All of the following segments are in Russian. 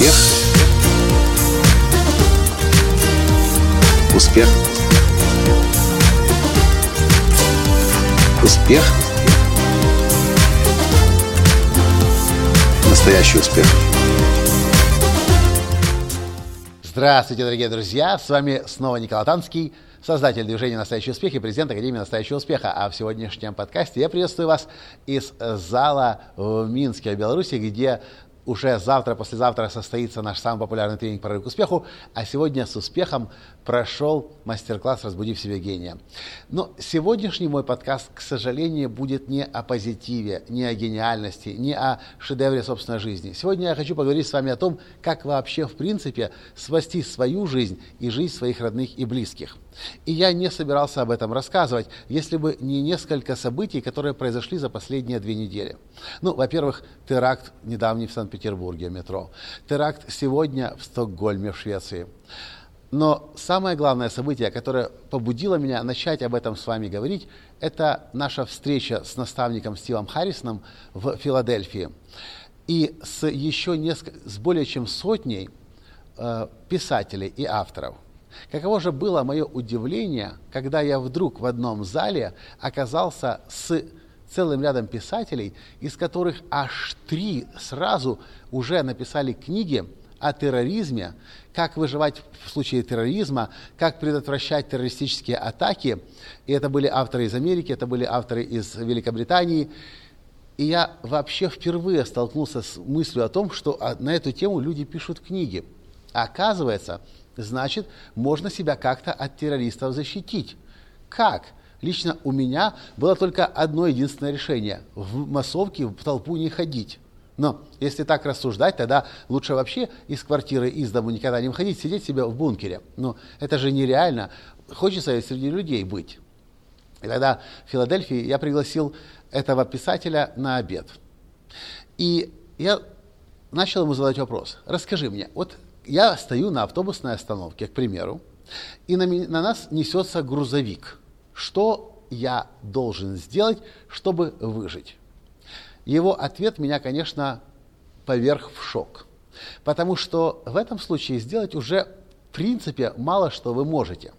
Успех. Успех. Успех. Настоящий успех. Здравствуйте, дорогие друзья! С вами снова Николай Танский, создатель движения «Настоящий успех» и президент Академии «Настоящего успеха». А в сегодняшнем подкасте я приветствую вас из зала в Минске, в Беларуси, где уже завтра, послезавтра состоится наш самый популярный тренинг «Прорыв к успеху», а сегодня с успехом прошел мастер-класс «Разбуди в себе гения». Но сегодняшний мой подкаст, к сожалению, будет не о позитиве, не о гениальности, не о шедевре собственной жизни. Сегодня я хочу поговорить с вами о том, как вообще, в принципе, спасти свою жизнь и жизнь своих родных и близких. И я не собирался об этом рассказывать, если бы не несколько событий, которые произошли за последние две недели. Ну, во-первых, теракт недавний в Санкт-Петербурге, метро. Теракт сегодня в Стокгольме, в Швеции. Но самое главное событие, которое побудило меня начать об этом с вами говорить, это наша встреча с наставником Стивом Харрисоном в Филадельфии. И с еще несколько, с более чем сотней э, писателей и авторов. Каково же было мое удивление, когда я вдруг в одном зале оказался с целым рядом писателей, из которых аж три сразу уже написали книги о терроризме, как выживать в случае терроризма, как предотвращать террористические атаки. И это были авторы из Америки, это были авторы из Великобритании. И я вообще впервые столкнулся с мыслью о том, что на эту тему люди пишут книги. А оказывается, значит, можно себя как-то от террористов защитить. Как? Лично у меня было только одно единственное решение – в массовке в толпу не ходить. Но если так рассуждать, тогда лучше вообще из квартиры, из дому никогда не выходить, сидеть себе в бункере. Но это же нереально. Хочется среди людей быть. И тогда в Филадельфии я пригласил этого писателя на обед. И я начал ему задать вопрос. Расскажи мне, вот я стою на автобусной остановке, к примеру, и на, на нас несется грузовик. Что я должен сделать, чтобы выжить? Его ответ меня, конечно, поверх в шок. Потому что в этом случае сделать уже в принципе мало что вы можете.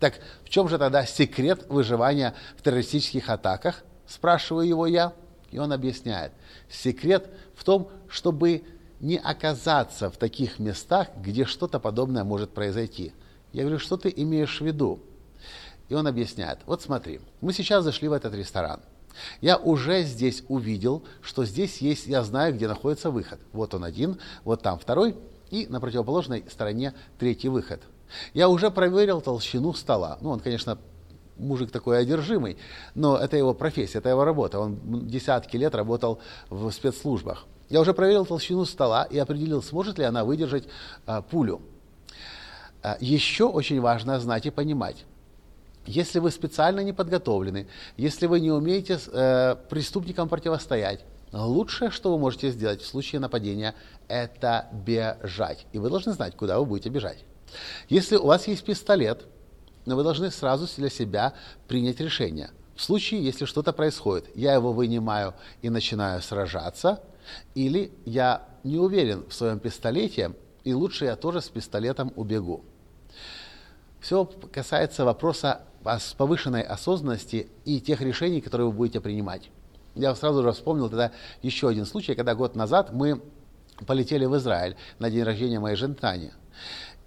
Так в чем же тогда секрет выживания в террористических атаках? Спрашиваю его я. И он объясняет. Секрет в том, чтобы не оказаться в таких местах, где что-то подобное может произойти. Я говорю, что ты имеешь в виду? И он объясняет. Вот смотри, мы сейчас зашли в этот ресторан. Я уже здесь увидел, что здесь есть, я знаю, где находится выход. Вот он один, вот там второй, и на противоположной стороне третий выход. Я уже проверил толщину стола. Ну, он, конечно, мужик такой одержимый, но это его профессия, это его работа. Он десятки лет работал в спецслужбах. Я уже проверил толщину стола и определил, сможет ли она выдержать а, пулю. А, еще очень важно знать и понимать, если вы специально не подготовлены, если вы не умеете э, преступникам противостоять, лучшее, что вы можете сделать в случае нападения, это бежать. И вы должны знать, куда вы будете бежать. Если у вас есть пистолет, но вы должны сразу для себя принять решение. В случае, если что-то происходит, я его вынимаю и начинаю сражаться, или я не уверен в своем пистолете, и лучше я тоже с пистолетом убегу. Все касается вопроса с повышенной осознанности и тех решений, которые вы будете принимать. Я сразу же вспомнил тогда еще один случай, когда год назад мы полетели в Израиль на день рождения моей жены Тани.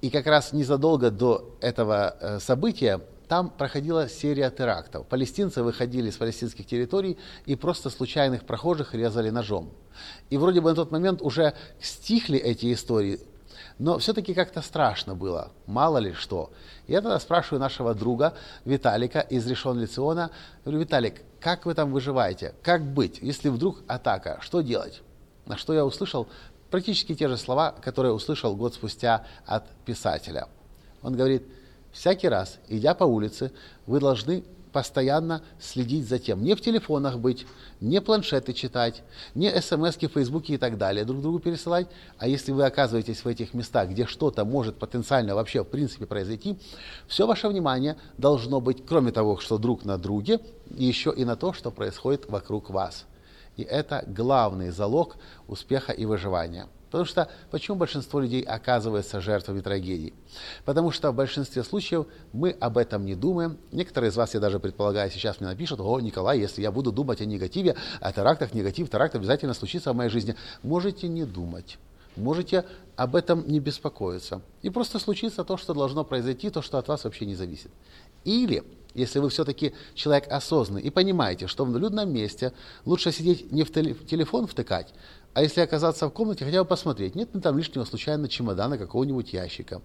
И как раз незадолго до этого э, события там проходила серия терактов. Палестинцы выходили с палестинских территорий и просто случайных прохожих резали ножом. И вроде бы на тот момент уже стихли эти истории, но все-таки как-то страшно было, мало ли что. Я тогда спрашиваю нашего друга Виталика из Решен Лициона, говорю, Виталик, как вы там выживаете? Как быть, если вдруг атака? Что делать? На что я услышал практически те же слова, которые услышал год спустя от писателя. Он говорит, всякий раз, идя по улице, вы должны постоянно следить за тем. Не в телефонах быть, не планшеты читать, не смс в фейсбуке и так далее друг другу пересылать. А если вы оказываетесь в этих местах, где что-то может потенциально вообще в принципе произойти, все ваше внимание должно быть, кроме того, что друг на друге, еще и на то, что происходит вокруг вас. И это главный залог успеха и выживания. Потому что почему большинство людей оказывается жертвами трагедий? Потому что в большинстве случаев мы об этом не думаем. Некоторые из вас, я даже предполагаю, сейчас мне напишут, о, Николай, если я буду думать о негативе, о терактах, негатив, теракт обязательно случится в моей жизни. Можете не думать. Можете об этом не беспокоиться. И просто случится то, что должно произойти, то, что от вас вообще не зависит. Или, если вы все-таки человек осознанный и понимаете, что в людном месте лучше сидеть не в телефон втыкать, а если оказаться в комнате, хотя бы посмотреть, нет ли там лишнего случайно чемодана какого-нибудь ящика.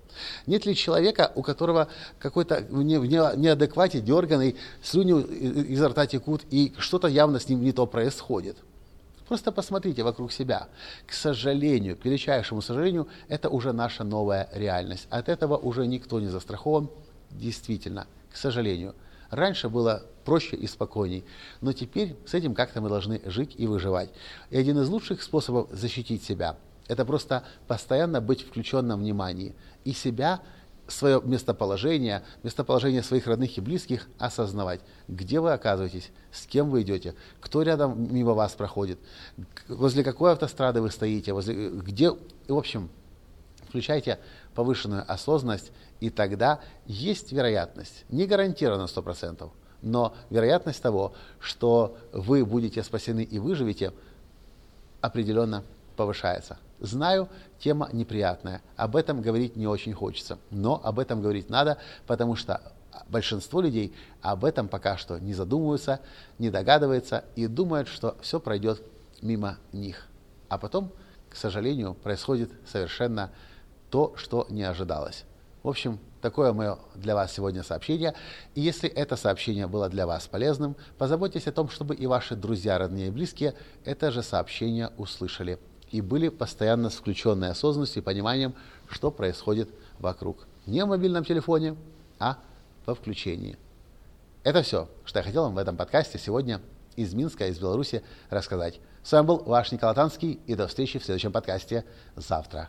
Нет ли человека, у которого какой-то в неадеквате дерганный, слюни изо рта текут, и что-то явно с ним не то происходит. Просто посмотрите вокруг себя. К сожалению, к величайшему сожалению, это уже наша новая реальность. От этого уже никто не застрахован. Действительно, к сожалению. Раньше было проще и спокойней, но теперь с этим как-то мы должны жить и выживать. И один из лучших способов защитить себя – это просто постоянно быть включенным внимании и себя, свое местоположение, местоположение своих родных и близких осознавать, где вы оказываетесь, с кем вы идете, кто рядом мимо вас проходит, возле какой автострады вы стоите, возле, где, в общем, включайте повышенную осознанность, и тогда есть вероятность, не гарантированно 100%, но вероятность того, что вы будете спасены и выживете, определенно повышается. Знаю, тема неприятная, об этом говорить не очень хочется, но об этом говорить надо, потому что большинство людей об этом пока что не задумываются, не догадываются и думают, что все пройдет мимо них. А потом, к сожалению, происходит совершенно то, что не ожидалось. В общем, такое мое для вас сегодня сообщение. И если это сообщение было для вас полезным, позаботьтесь о том, чтобы и ваши друзья, родные и близкие это же сообщение услышали и были постоянно с включенной осознанностью и пониманием, что происходит вокруг. Не в мобильном телефоне, а во включении. Это все, что я хотел вам в этом подкасте сегодня из Минска, из Беларуси рассказать. С вами был ваш Николай Танский, и до встречи в следующем подкасте завтра.